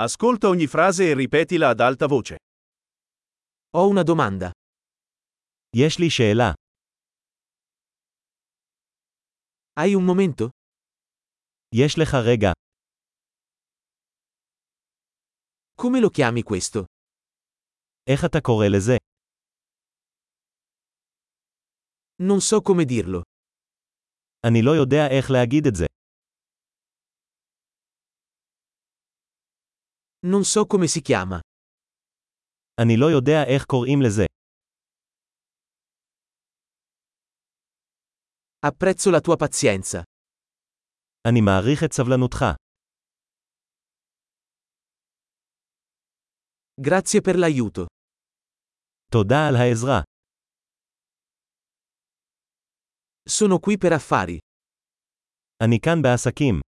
Ascolta ogni frase e ripetila ad alta voce. Ho una domanda. יש לי שאלה. Hai un momento? יש לך רגע. Come lo chiami questo? איך אתה קורא לזה? Non so come dirlo. אני לא יודע איך להגיד את זה. Non so come si chiama. אני לא יודע איך קוראים לזה. Apprezzo la tua pazienza. אני מעריך את סבלנותך. Grazie per l'aiuto. תודה על העזרה. Sono qui per affari. אני כאן בעסקים.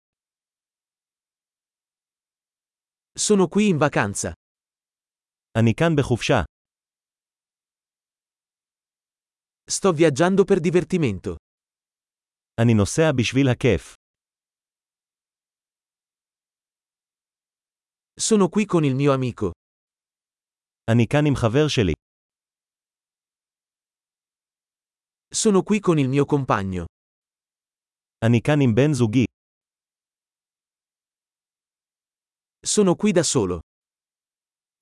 Sono qui in vacanza. אני כאן בחופשה. Sto viaggiando per divertimento. אני נוסע בשביל הכיף. Sono qui con il mio amico. אני כאן עם חבר שלי. Sono qui con il mio compagno. אני כאן עם בן זוגי. Sono qui da solo.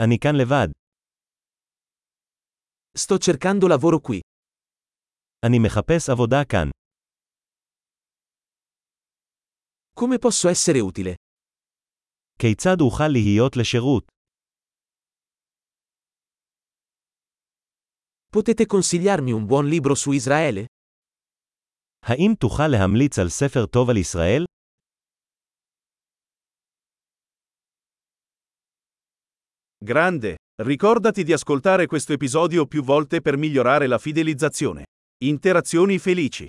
אני כאן לבד. Sto cercando lavoro qui. אני מחפש עבודה כאן. Come posso essere utile? כיצד אוכל להיות לשירות? Potete consigliarmi un buon libro su Israele? האם תוכל להמליץ על ספר טוב על ישראל? Grande! Ricordati di ascoltare questo episodio più volte per migliorare la fidelizzazione. Interazioni felici.